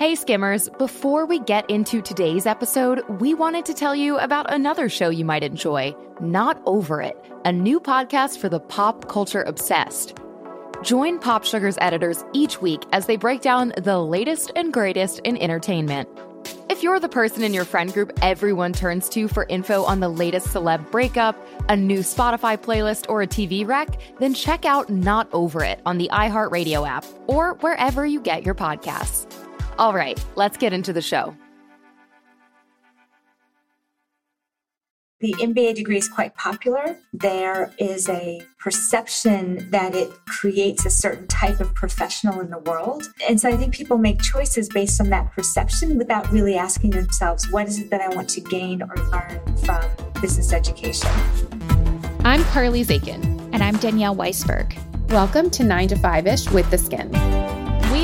Hey, Skimmers, before we get into today's episode, we wanted to tell you about another show you might enjoy Not Over It, a new podcast for the pop culture obsessed. Join Pop Sugar's editors each week as they break down the latest and greatest in entertainment. If you're the person in your friend group everyone turns to for info on the latest celeb breakup, a new Spotify playlist, or a TV rec, then check out Not Over It on the iHeartRadio app or wherever you get your podcasts. All right, let's get into the show. The MBA degree is quite popular. There is a perception that it creates a certain type of professional in the world. And so I think people make choices based on that perception without really asking themselves, what is it that I want to gain or learn from business education? I'm Carly Zakin. And I'm Danielle Weisberg. Welcome to 9 to 5 ish with the Skimm.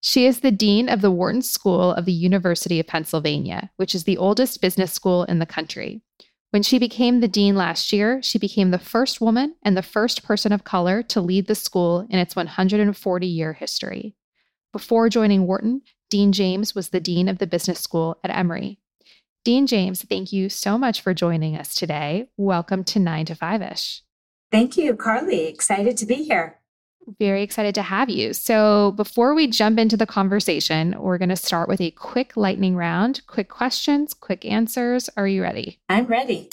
She is the Dean of the Wharton School of the University of Pennsylvania, which is the oldest business school in the country. When she became the dean last year, she became the first woman and the first person of color to lead the school in its 140 year history. Before joining Wharton, Dean James was the dean of the business school at Emory. Dean James, thank you so much for joining us today. Welcome to 9 to 5 ish. Thank you, Carly. Excited to be here. Very excited to have you. So, before we jump into the conversation, we're going to start with a quick lightning round. Quick questions, quick answers. Are you ready? I'm ready.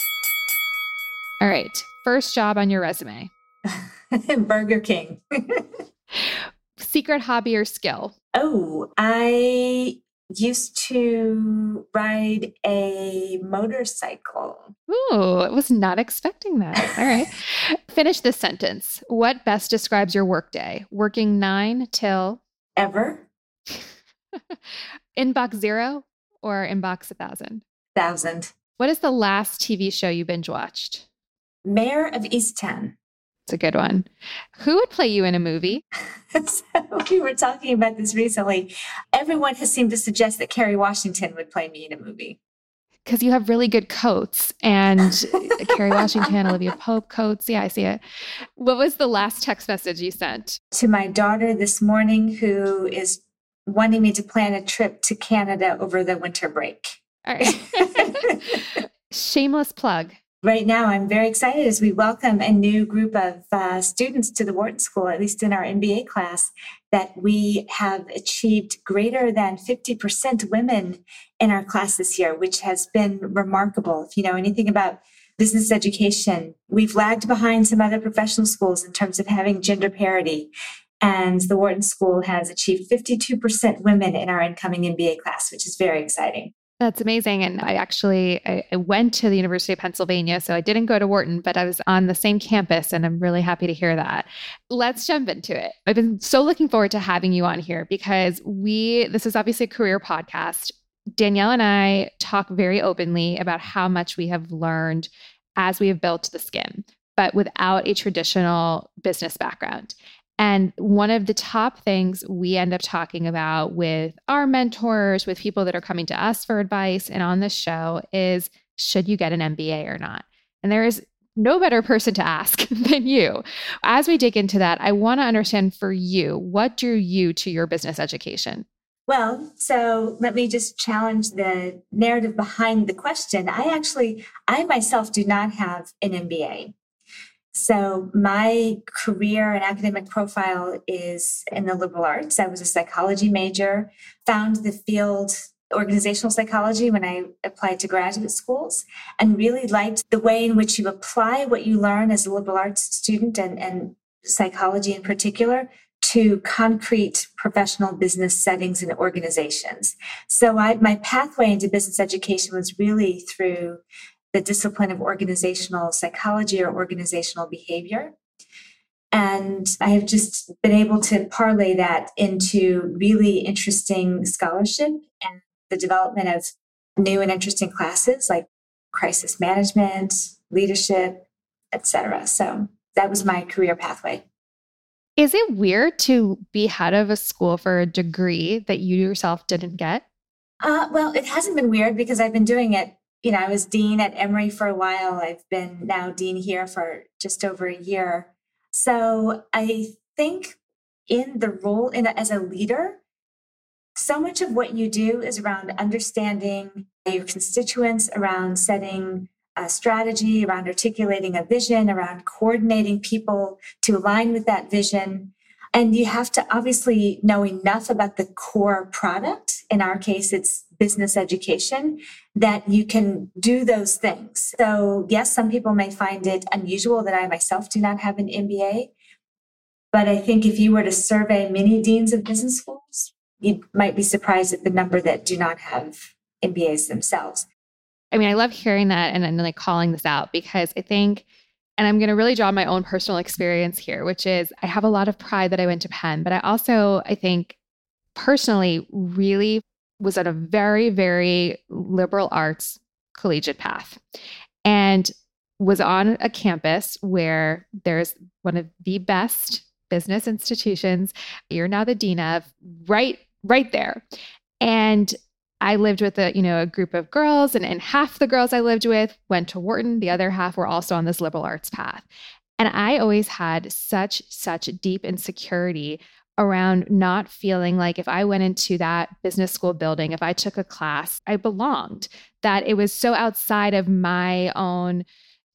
All right. First job on your resume Burger King. Secret hobby or skill? Oh, I used to ride a motorcycle. Ooh, I was not expecting that. All right. Finish this sentence. What best describes your workday? Working nine till Ever? inbox zero or inbox a thousand? Thousand. What is the last TV show you binge watched? Mare of Easttown. It's a good one. Who would play you in a movie? so we were talking about this recently. Everyone has seemed to suggest that Kerry Washington would play me in a movie. Because you have really good coats and Kerry Washington, Olivia Pope coats. Yeah, I see it. What was the last text message you sent? To my daughter this morning, who is wanting me to plan a trip to Canada over the winter break. All right. Shameless plug. Right now, I'm very excited as we welcome a new group of uh, students to the Wharton School, at least in our MBA class, that we have achieved greater than 50% women in our class this year, which has been remarkable. If you know anything about business education, we've lagged behind some other professional schools in terms of having gender parity. And the Wharton School has achieved 52% women in our incoming MBA class, which is very exciting. That's amazing. And I actually I, I, went to the University of Pennsylvania, so I didn't go to Wharton, but I was on the same campus, and I'm really happy to hear that. Let's jump into it. I've been so looking forward to having you on here because we this is obviously a career podcast. Danielle and I talk very openly about how much we have learned as we have built the Skimm, but without a traditional business background. And one of the top things we end up talking about with our mentors, with people that are coming to us for advice and on this show is should you get an MBA or not? And there is no better person to ask than you. As we dig into that, I want to understand for you, what drew you to your business education? Well, so let me just challenge the narrative behind the question. I actually, I myself do not have an MBA. So, my career and academic profile is in the liberal arts. I was a psychology major, found the field organizational psychology when I applied to graduate schools, and really liked the way in which you apply what you learn as a liberal arts student and, and psychology in particular to concrete professional business settings and organizations. So I, my pathway into business education was really through the discipline of organizational psychology or organizational behavior. And I have just been able to parlay that into really interesting scholarship and the development of new and interesting classes like crisis management, leadership, etc. So that was my career pathway. Is it weird to be head of a school for a degree that you yourself didn't get? Uh, well, it hasn't been weird because I've been doing it. You know, I was dean at Emory for a while. I've been now dean here for just over a year. So I think in the role in as a leader, so much of what you do is around understanding your constituents, around setting a strategy, around articulating a vision, around coordinating people to align with that vision. And you have to obviously know enough about the core product. In our case, it's business education that you can do those things. So, yes, some people may find it unusual that I myself do not have an MBA. But I think if you were to survey many deans of business schools, you might be surprised at the number that do not have MBAs themselves. I mean, I love hearing that and then like calling this out because I think, and I'm going to really draw my own personal experience here, which is I have a lot of pride that I went to Penn, but I also, I think personally, really was at a very, very liberal arts collegiate path and was on a campus where there's one of the best business institutions you're now the dean of right right there and I lived with a, you know, a group of girls and, and half the girls I lived with went to Wharton. The other half were also on this liberal arts path. And I always had such, such deep insecurity around not feeling like if I went into that business school building, if I took a class, I belonged, that it was so outside of my own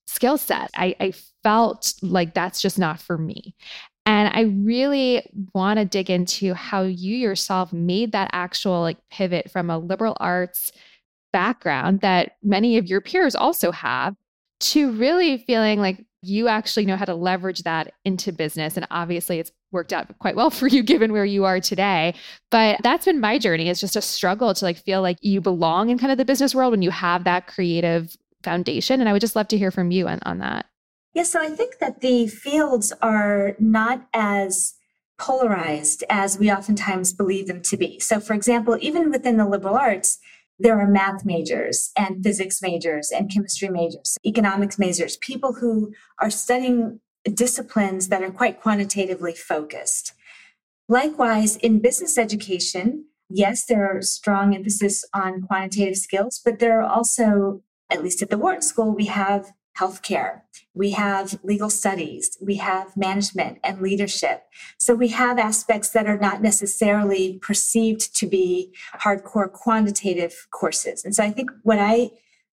skill set. I, I felt like that's just not for me. And I really want to dig into how you yourself made that actual like pivot from a liberal arts background that many of your peers also have to really feeling like you actually know how to leverage that into business. And obviously, it's worked out quite well for you given where you are today. But that's been my journey. It's just a struggle to like feel like you belong in kind of the business world when you have that creative foundation. And I would just love to hear from you on, on that. Yes, so I think that the fields are not as polarized as we oftentimes believe them to be. So, for example, even within the liberal arts, there are math majors and physics majors and chemistry majors, economics majors, people who are studying disciplines that are quite quantitatively focused. Likewise, in business education, yes, there are strong emphasis on quantitative skills, but there are also, at least at the Wharton School, we have healthcare, we have legal studies, we have management and leadership. So we have aspects that are not necessarily perceived to be hardcore quantitative courses. And so I think what I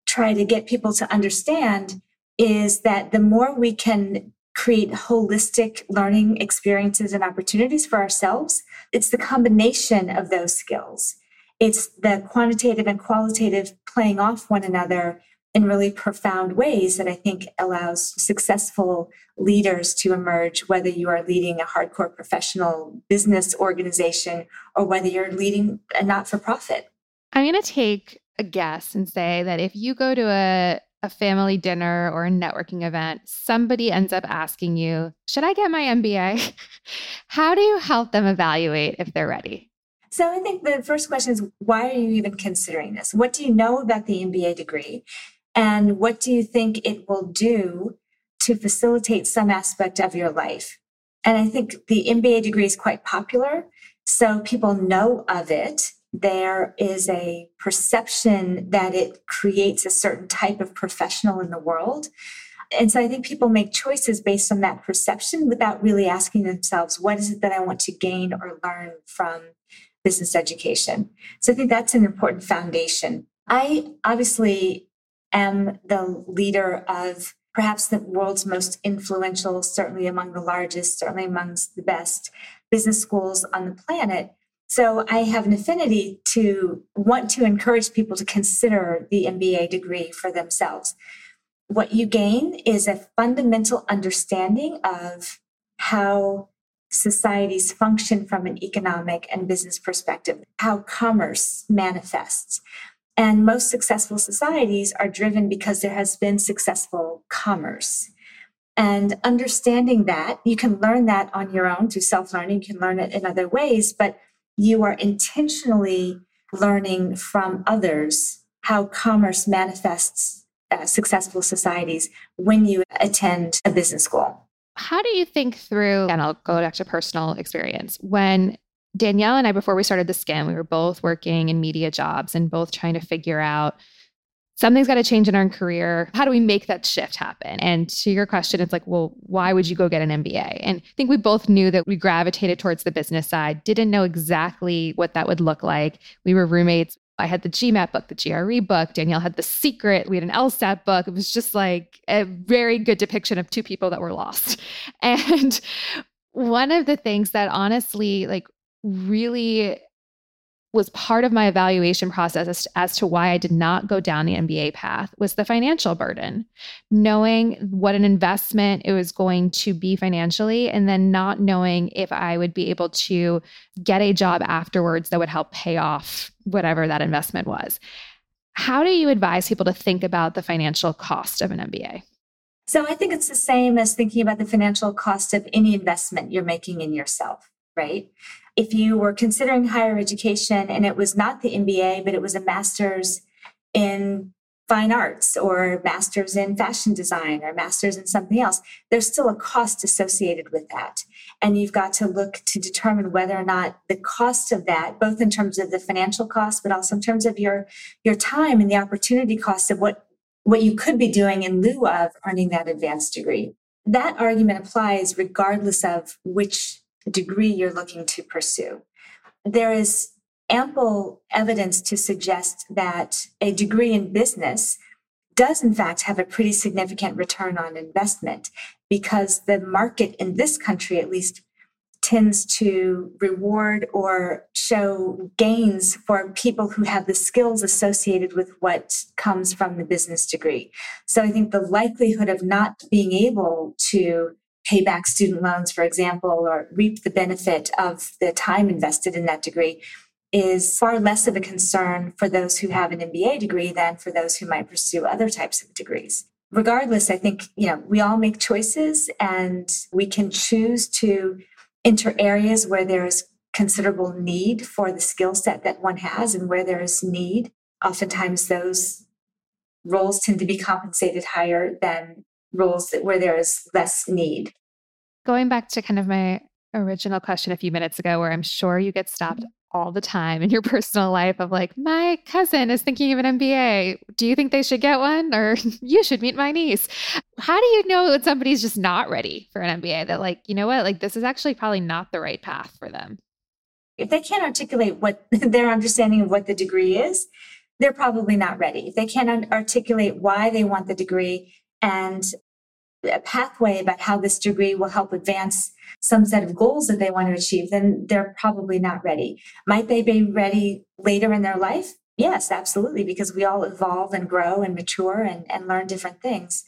try to get people to understand is that the more we can create holistic learning experiences and opportunities for ourselves, it's the combination of those skills. It's the quantitative and qualitative playing off one another in really profound ways that I think allows successful leaders to emerge, whether you are leading a hardcore professional business organization or whether you're leading a not for profit. I'm going to take a guess and say that if you go to a, a family dinner or a networking event, somebody ends up asking you, Should I get my MBA? How do you help them evaluate if they're ready? So I think the first question is why are you even considering this? What do you know about the MBA degree? And what do you think it will do to facilitate some aspect of your life? And I think the MBA degree is quite popular. So people know of it. There is a perception that it creates a certain type of professional in the world. And so I think people make choices based on that perception without really asking themselves, what is it that I want to gain or learn from business education? So I think that's an important foundation. I obviously am the leader of perhaps the world's most influential, certainly among the largest, certainly amongst the best business schools on the planet. So I have an affinity to want to encourage people to consider the MBA degree for themselves. What you gain is a fundamental understanding of how societies function from an economic and business perspective, how commerce manifests, and most successful societies are driven because there has been successful commerce. And understanding that, you can learn that on your own through self learning, you can learn it in other ways, but you are intentionally learning from others how commerce manifests uh, successful societies when you attend a business school. How do you think through, and I'll go back to personal experience, when Danielle and I, before we started the Skimm, we were both working in media jobs and both trying to figure out something's got to change in our career. How do we make that shift happen? And to your question, it's like, well, why would you go get an MBA? And I think we both knew that we gravitated towards the business side, didn't know exactly what that would look like. We were roommates. I had the GMAT book, the GRE book. Danielle had the secret. We had an LSAT book. It was just like a very good depiction of two people that were lost. And one of the things that honestly, like, really was part of my evaluation process as, as, to why I did not go down the MBA path was the financial burden. Knowing what an investment it was going to be financially, and then not knowing if I would be able to get a job afterwards that would help pay off whatever that investment was. How do you advise people to think about the financial cost of an MBA? So I think it's the same as thinking about the financial cost of any investment you're making in yourself, right? If you were considering higher education and it was not the MBA, but it was a master's in fine arts or master's in fashion design or master's in something else, there's still a cost associated with that. And you've got to look to determine whether or not the cost of that, both in terms of the financial cost, but also in terms of your, your time and the opportunity cost of what, what you could be doing in lieu of earning that advanced degree. That argument applies regardless of which degree you're looking to pursue. There is ample evidence to suggest that a degree in business does in fact have a pretty significant return on investment because the market in this country at least tends to reward or show gains for people who have the skills associated with what comes from the business degree. So I think the likelihood of not being able to pay back student loans, for example, or reap the benefit of the time invested in that degree is far less of a concern for those who have an MBA degree than for those who might pursue other types of degrees. Regardless, I think, you know, we all make choices and we can choose to enter areas where there is considerable need for the skill set that one has and where there is need. Oftentimes those roles tend to be compensated higher than roles that, where there is less need. Going back to kind of my original question a few minutes ago, where I'm sure you get stopped mm-hmm. all the time in your personal life of like, my cousin is thinking of an MBA. Do you think they should get one? Or you should meet my niece. How do you know that somebody's just not ready for an MBA? That, like, you know what, like, this is actually probably not the right path for them? If they can't articulate what their understanding of what the degree is, they're probably not ready. If they can't articulate why they want the degree and pathway about how this degree will help advance some set of goals that they want to achieve, then they're probably not ready. Might they be ready later in their life? Yes, absolutely, because we all evolve and grow and mature and, and learn different things.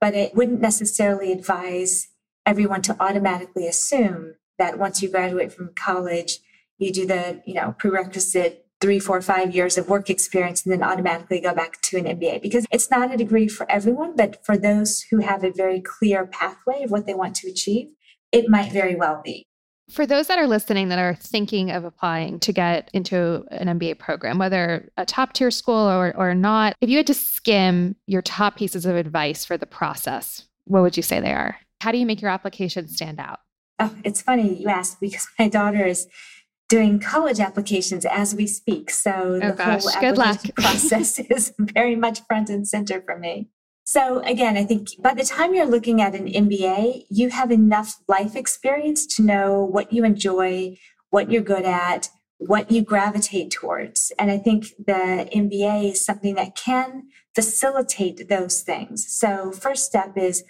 But it wouldn't necessarily advise everyone to automatically assume that once you graduate from college, you do the, you know, prerequisite three, four, five years of work experience and then automatically go back to an MBA because it's not a degree for everyone, but for those who have a very clear pathway of what they want to achieve, it might very well be. For those that are listening that are thinking of applying to get into an MBA program, whether a top tier school or, or not, if you had to skim your top pieces of advice for the process, what would you say they are? How do you make your application stand out? Oh, it's funny you asked because my daughter is doing college applications as we speak. So oh the gosh, whole luck. process is very much front and center for me. So again, I think by the time you're looking at an MBA, you have enough life experience to know what you enjoy, what you're good at, what you gravitate towards. And I think the MBA is something that can facilitate those things. So first step is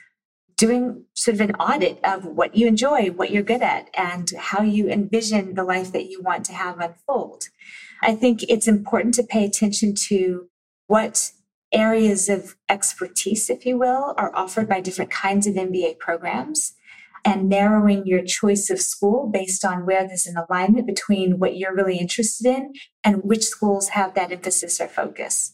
doing sort of an audit of what you enjoy, what you're good at, and how you envision the life that you want to have unfold. I think it's important to pay attention to what areas of expertise, if you will, are offered by different kinds of MBA programs and narrowing your choice of school based on where there's an alignment between what you're really interested in and which schools have that emphasis or focus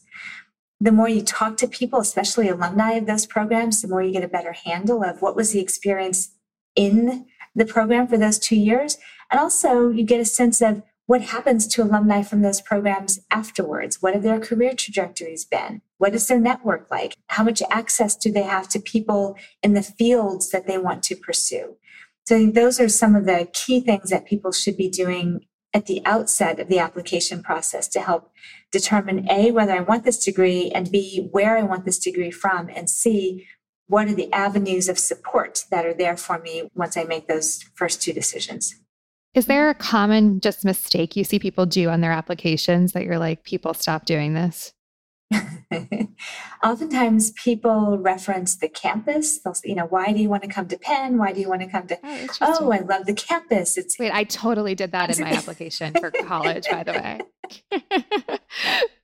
the more you talk to people, especially alumni of those programs, the more you get a better handle of what was the experience in the program for those two years. And also, you get a sense of what happens to alumni from those programs afterwards? What have their career trajectories been? What is their network like? How much access do they have to people in the fields that they want to pursue? So I think those are some of the key things that people should be doing at the outset of the application process to help determine A, whether I want this degree, and B, where I want this degree from, and C, what are the avenues of support that are there for me once I make those first two decisions. Is there a common just mistake you see people do on their applications that you're like, people stop doing this? Oftentimes people reference the campus. They'll say, you know, why do you want to come to Penn? Why do you want to come to, oh, oh I love the campus. It's Wait, I totally did that in my application for college, by the way.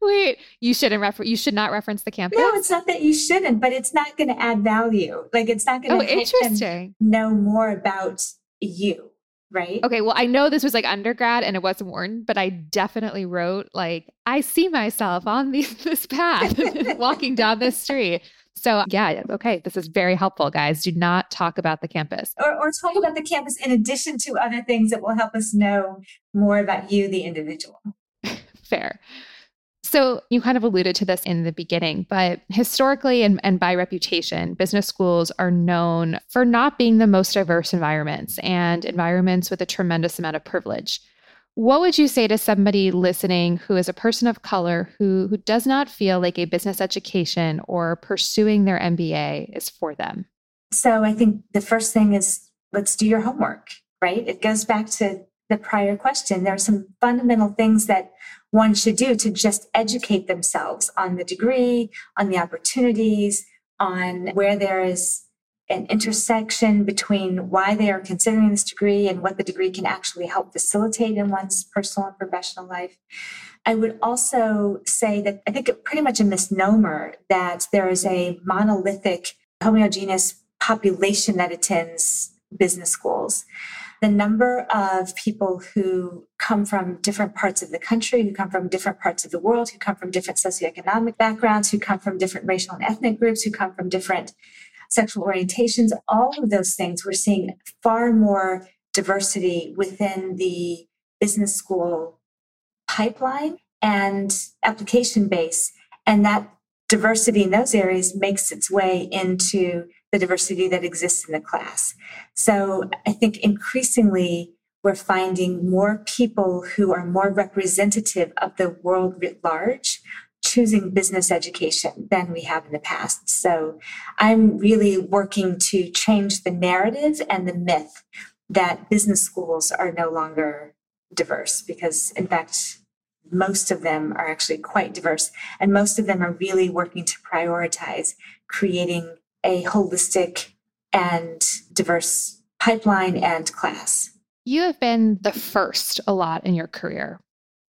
Wait, you shouldn't refer you should not reference the campus. No, it's not that you shouldn't, but it's not going to add value. Like it's not going to oh, interesting. know more about you right? Okay, well, I know this was like undergrad and it wasn't Wharton, but I definitely wrote like I see myself on the, this path walking down this street. So yeah, okay, this is very helpful, guys. Do not talk about the campus. Or, or talk about the campus in addition to other things that will help us know more about you, the individual. Fair. So you kind of alluded to this in the beginning, but historically and, and by reputation, business schools are known for not being the most diverse environments and environments with a tremendous amount of privilege. What would you say to somebody listening who is a person of color who, who does not feel like a business education or pursuing their MBA is for them? So I think the first thing is let's do your homework, right? It goes back to the prior question. There are some fundamental things that one should do to just educate themselves on the degree, on the opportunities, on where there is an intersection between why they are considering this degree and what the degree can actually help facilitate in one's personal and professional life. I would also say that I think it's pretty much a misnomer that there is a monolithic homogeneous population that attends business schools the number of people who come from different parts of the country, who come from different parts of the world, who come from different socioeconomic backgrounds, who come from different racial and ethnic groups, who come from different sexual orientations, all of those things, we're seeing far more diversity within the business school pipeline and application base. And that diversity in those areas makes its way into the diversity that exists in the class. So I think increasingly we're finding more people who are more representative of the world writ large choosing business education than we have in the past. So I'm really working to change the narrative and the myth that business schools are no longer diverse because in fact most of them are actually quite diverse and most of them are really working to prioritize creating a holistic and diverse pipeline and class. You have been the first a lot in your career.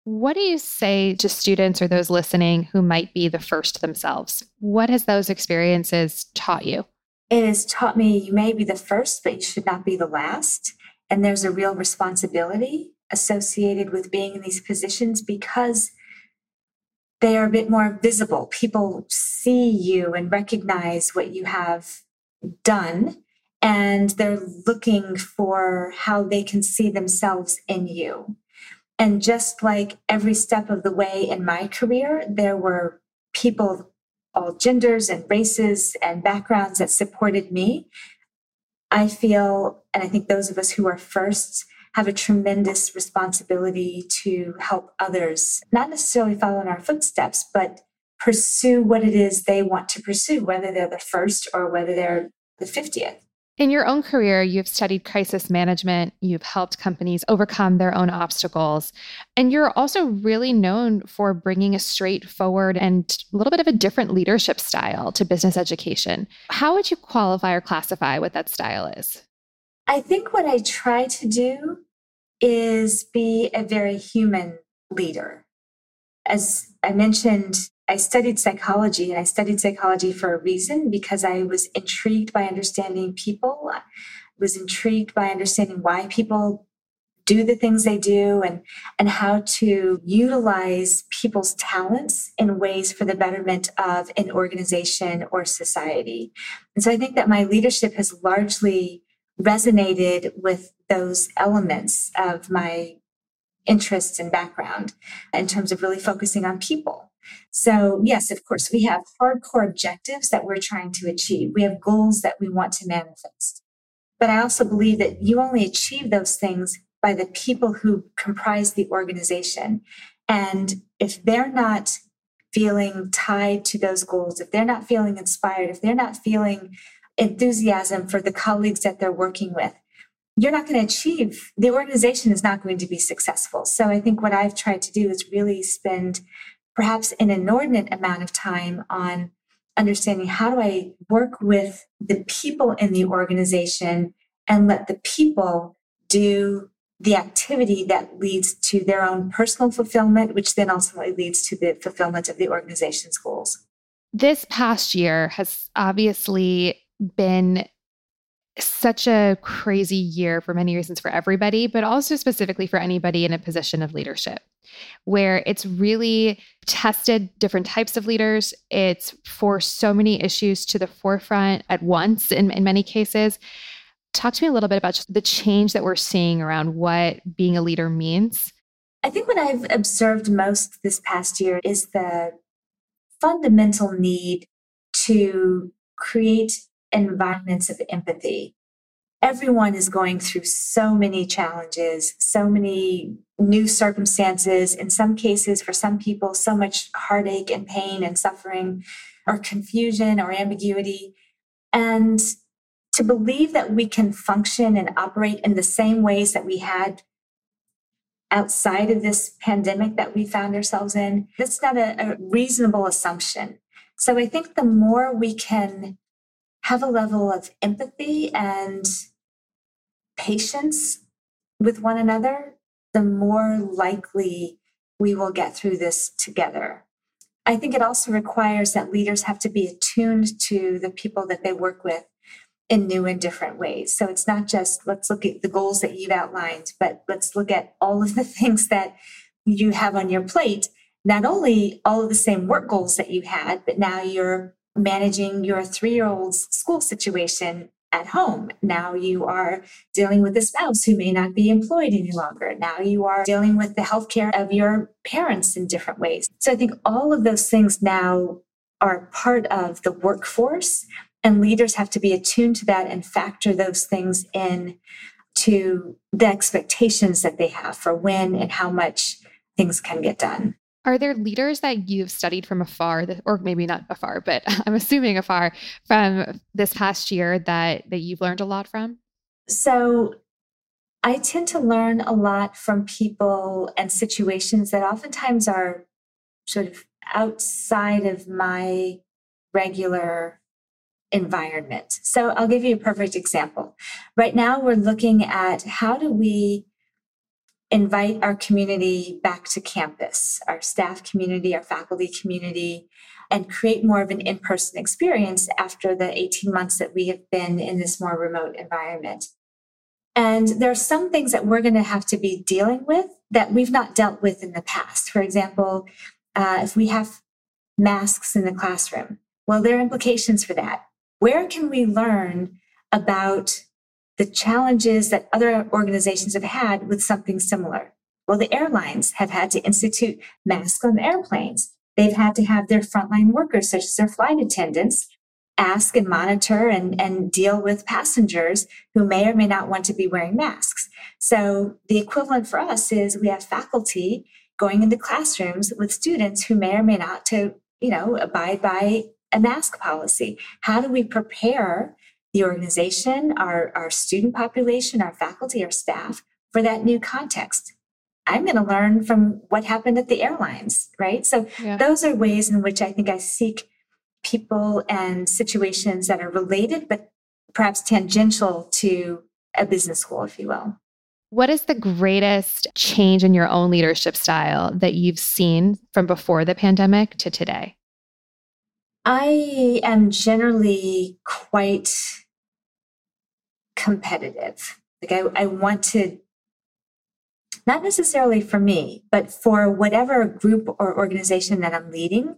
What do you say to students or those listening who might be the first themselves? What has those experiences taught you? It has taught me you may be the first, but you should not be the last. And there's a real responsibility associated with being in these positions because they are a bit more visible. People see you and recognize what you have done, and they're looking for how they can see themselves in you. And just like every step of the way in my career, there were people all genders and races and backgrounds that supported me. I feel, and I think those of us who are first have a tremendous responsibility to help others, not necessarily follow in our footsteps, but pursue what it is they want to pursue, whether they're the first or whether they're the 50th. In your own career, you've studied crisis management, you've helped companies overcome their own obstacles, and you're also really known for bringing a straightforward and a little bit of a different leadership style to business education. How would you qualify or classify what that style is? I think what I try to do is be a very human leader. As I mentioned, I studied psychology and I studied psychology for a reason because I was intrigued by understanding people. I was intrigued by understanding why people do the things they do and, and how to utilize people's talents in ways for the betterment of an organization or society. And so I think that my leadership has largely resonated with those elements of my interests and background in terms of really focusing on people. So, yes, of course, we have hardcore objectives that we're trying to achieve. We have goals that we want to manifest. But I also believe that you only achieve those things by the people who comprise the organization. And if they're not feeling tied to those goals, if they're not feeling inspired, if they're not feeling enthusiasm for the colleagues that they're working with, you're not going to achieve, the organization is not going to be successful. So I think what I've tried to do is really spend perhaps an inordinate amount of time on understanding how do I work with the people in the organization and let the people do the activity that leads to their own personal fulfillment, which then ultimately leads to the fulfillment of the organization's goals. This past year has obviously been such a crazy year for many reasons for everybody, but also specifically for anybody in a position of leadership, where it's really tested different types of leaders. It's forced so many issues to the forefront at once in, in many cases. Talk to me a little bit about the change that we're seeing around what being a leader means. I think what I've observed most this past year is the fundamental need to create environments of empathy. Everyone is going through so many challenges, so many new circumstances. In some cases, for some people, so much heartache and pain and suffering, or confusion or ambiguity. And to believe that we can function and operate in the same ways that we had outside of this pandemic that we found ourselves in, that's not a, a reasonable assumption. So I think the more we can have a level of empathy and patience with one another, the more likely we will get through this together. I think it also requires that leaders have to be attuned to the people that they work with in new and different ways. So it's not just let's look at the goals that you've outlined, but let's look at all of the things that you have on your plate. Not only all of the same work goals that you had, but now you're managing your three year old's school situation at home. Now you are dealing with a spouse who may not be employed any longer. Now you are dealing with the healthcare of your parents in different ways. So I think all of those things now are part of the workforce and leaders have to be attuned to that and factor those things in to the expectations that they have for when and how much things can get done. Are there leaders that you've studied from afar, or maybe not afar, but I'm assuming afar from this past year that that you've learned a lot from? So, I tend to learn a lot from people and situations that oftentimes are sort of outside of my regular environment. So I'll give you a perfect example. Right now, we're looking at how do we invite our community back to campus, our staff community, our faculty community, and create more of an in person experience after the 18 months that we have been in this more remote environment. And there are some things that we're going to have to be dealing with that we've not dealt with in the past. For example, uh, if we have masks in the classroom, well, there are implications for that. Where can we learn about the challenges that other organizations have had with something similar? Well, the airlines have had to institute masks on airplanes. They've had to have their frontline workers, such as their flight attendants, ask and monitor and, and deal with passengers who may or may not want to be wearing masks. So the equivalent for us is we have faculty going into classrooms with students who may or may not to, you know, abide by a mask policy? How do we prepare the organization, our, our student population, our faculty, our staff for that new context? I'm going to learn from what happened at the airlines, right? So yeah. those are ways in which I think I seek people and situations that are related, but perhaps tangential to a business school, if you will. What is the greatest change in your own leadership style that you've seen from before the pandemic to today? I am generally quite competitive. Like I, I want to, not necessarily for me, but for whatever group or organization that I'm leading,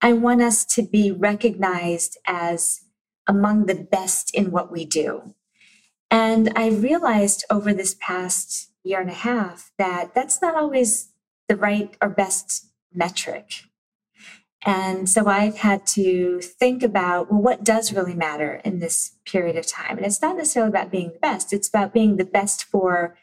I want us to be recognized as among the best in what we do. And I realized over this past year and a half that that's not always the right or best metric. And so I've had to think about, well, what does really matter in this period of time? And it's not necessarily about being the best, it's about being the best for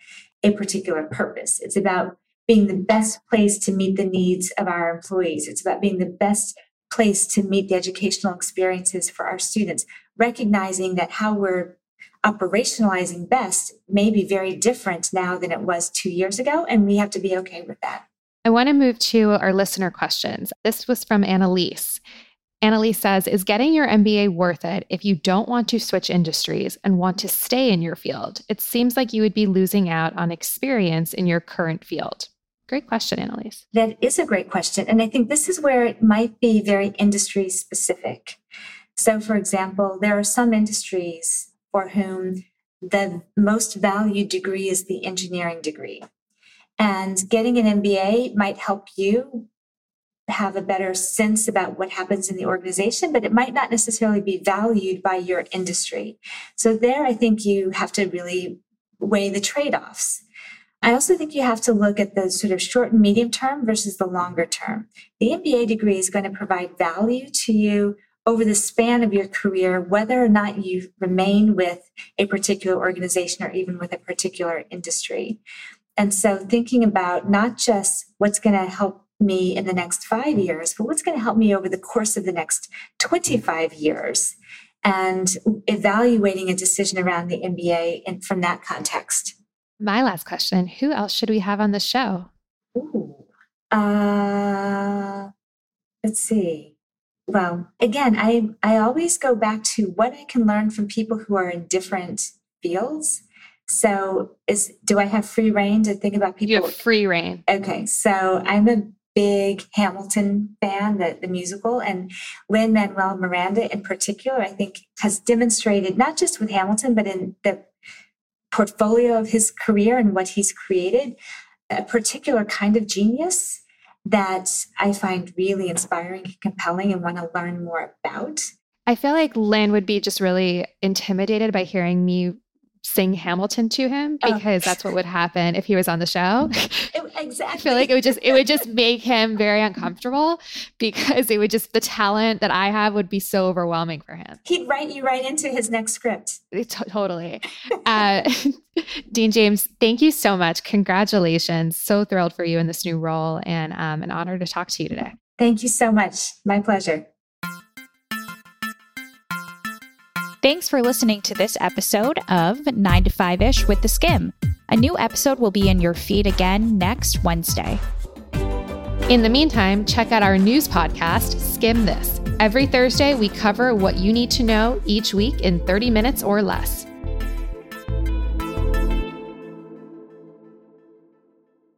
a particular purpose. It's about being the best place to meet the needs of our employees. It's about being the best place to meet the educational experiences for our students, recognizing that how we're operationalizing best may be very different now than it was two years ago. And we have to be okay with that. I want to move to our listener questions. This was from Annalise. Annalise says, Is getting your MBA worth it if you don't want to switch industries and want to stay in your field? It seems like you would be losing out on experience in your current field. Great question, Annalise. That is a great question. And I think this is where it might be very industry specific. So, for example, there are some industries for whom the most valued degree is the engineering degree. And getting an MBA might help you have a better sense about what happens in the organization, but it might not necessarily be valued by your industry. So, there, I think you have to really weigh the trade offs. I also think you have to look at the sort of short and medium term versus the longer term. The MBA degree is going to provide value to you over the span of your career, whether or not you remain with a particular organization or even with a particular industry. And so thinking about not just what's going to help me in the next five years, but what's going to help me over the course of the next 25 years and evaluating a decision around the MBA in, from that context. My last question Who else should we have on the show? Ooh. Uh, let's see. Well, again, I, I always go back to what I can learn from people who are in different fields. So, is do I have free reign to think about people? You have free reign. Okay, so I'm a big Hamilton fan, the, the musical, and Lin Manuel Miranda in particular, I think has demonstrated not just with Hamilton, but in the portfolio of his career and what he's created, a particular kind of genius that I find really inspiring and compelling and want to learn more about. I feel like Lin would be just really intimidated by hearing me sing Hamilton to him oh. because oh. that's what would happen if he was on the show. It, exactly. I feel like it would just it would just make him very uncomfortable because it would just the talent that I have would be so overwhelming for him. He'd write you right into his next script. T- totally. uh, Dean James, thank you so much. Congratulations. So thrilled for you in this new role and um, an honor to talk to you today. Thank you so much. My pleasure. Thanks for listening to this episode of 9 to 5 ish with the Skimm. A new episode will be in your feed again next Wednesday. In the meantime, check out our news podcast, Skimm This. Every Thursday, we cover what you need to know each week in 30 minutes or less.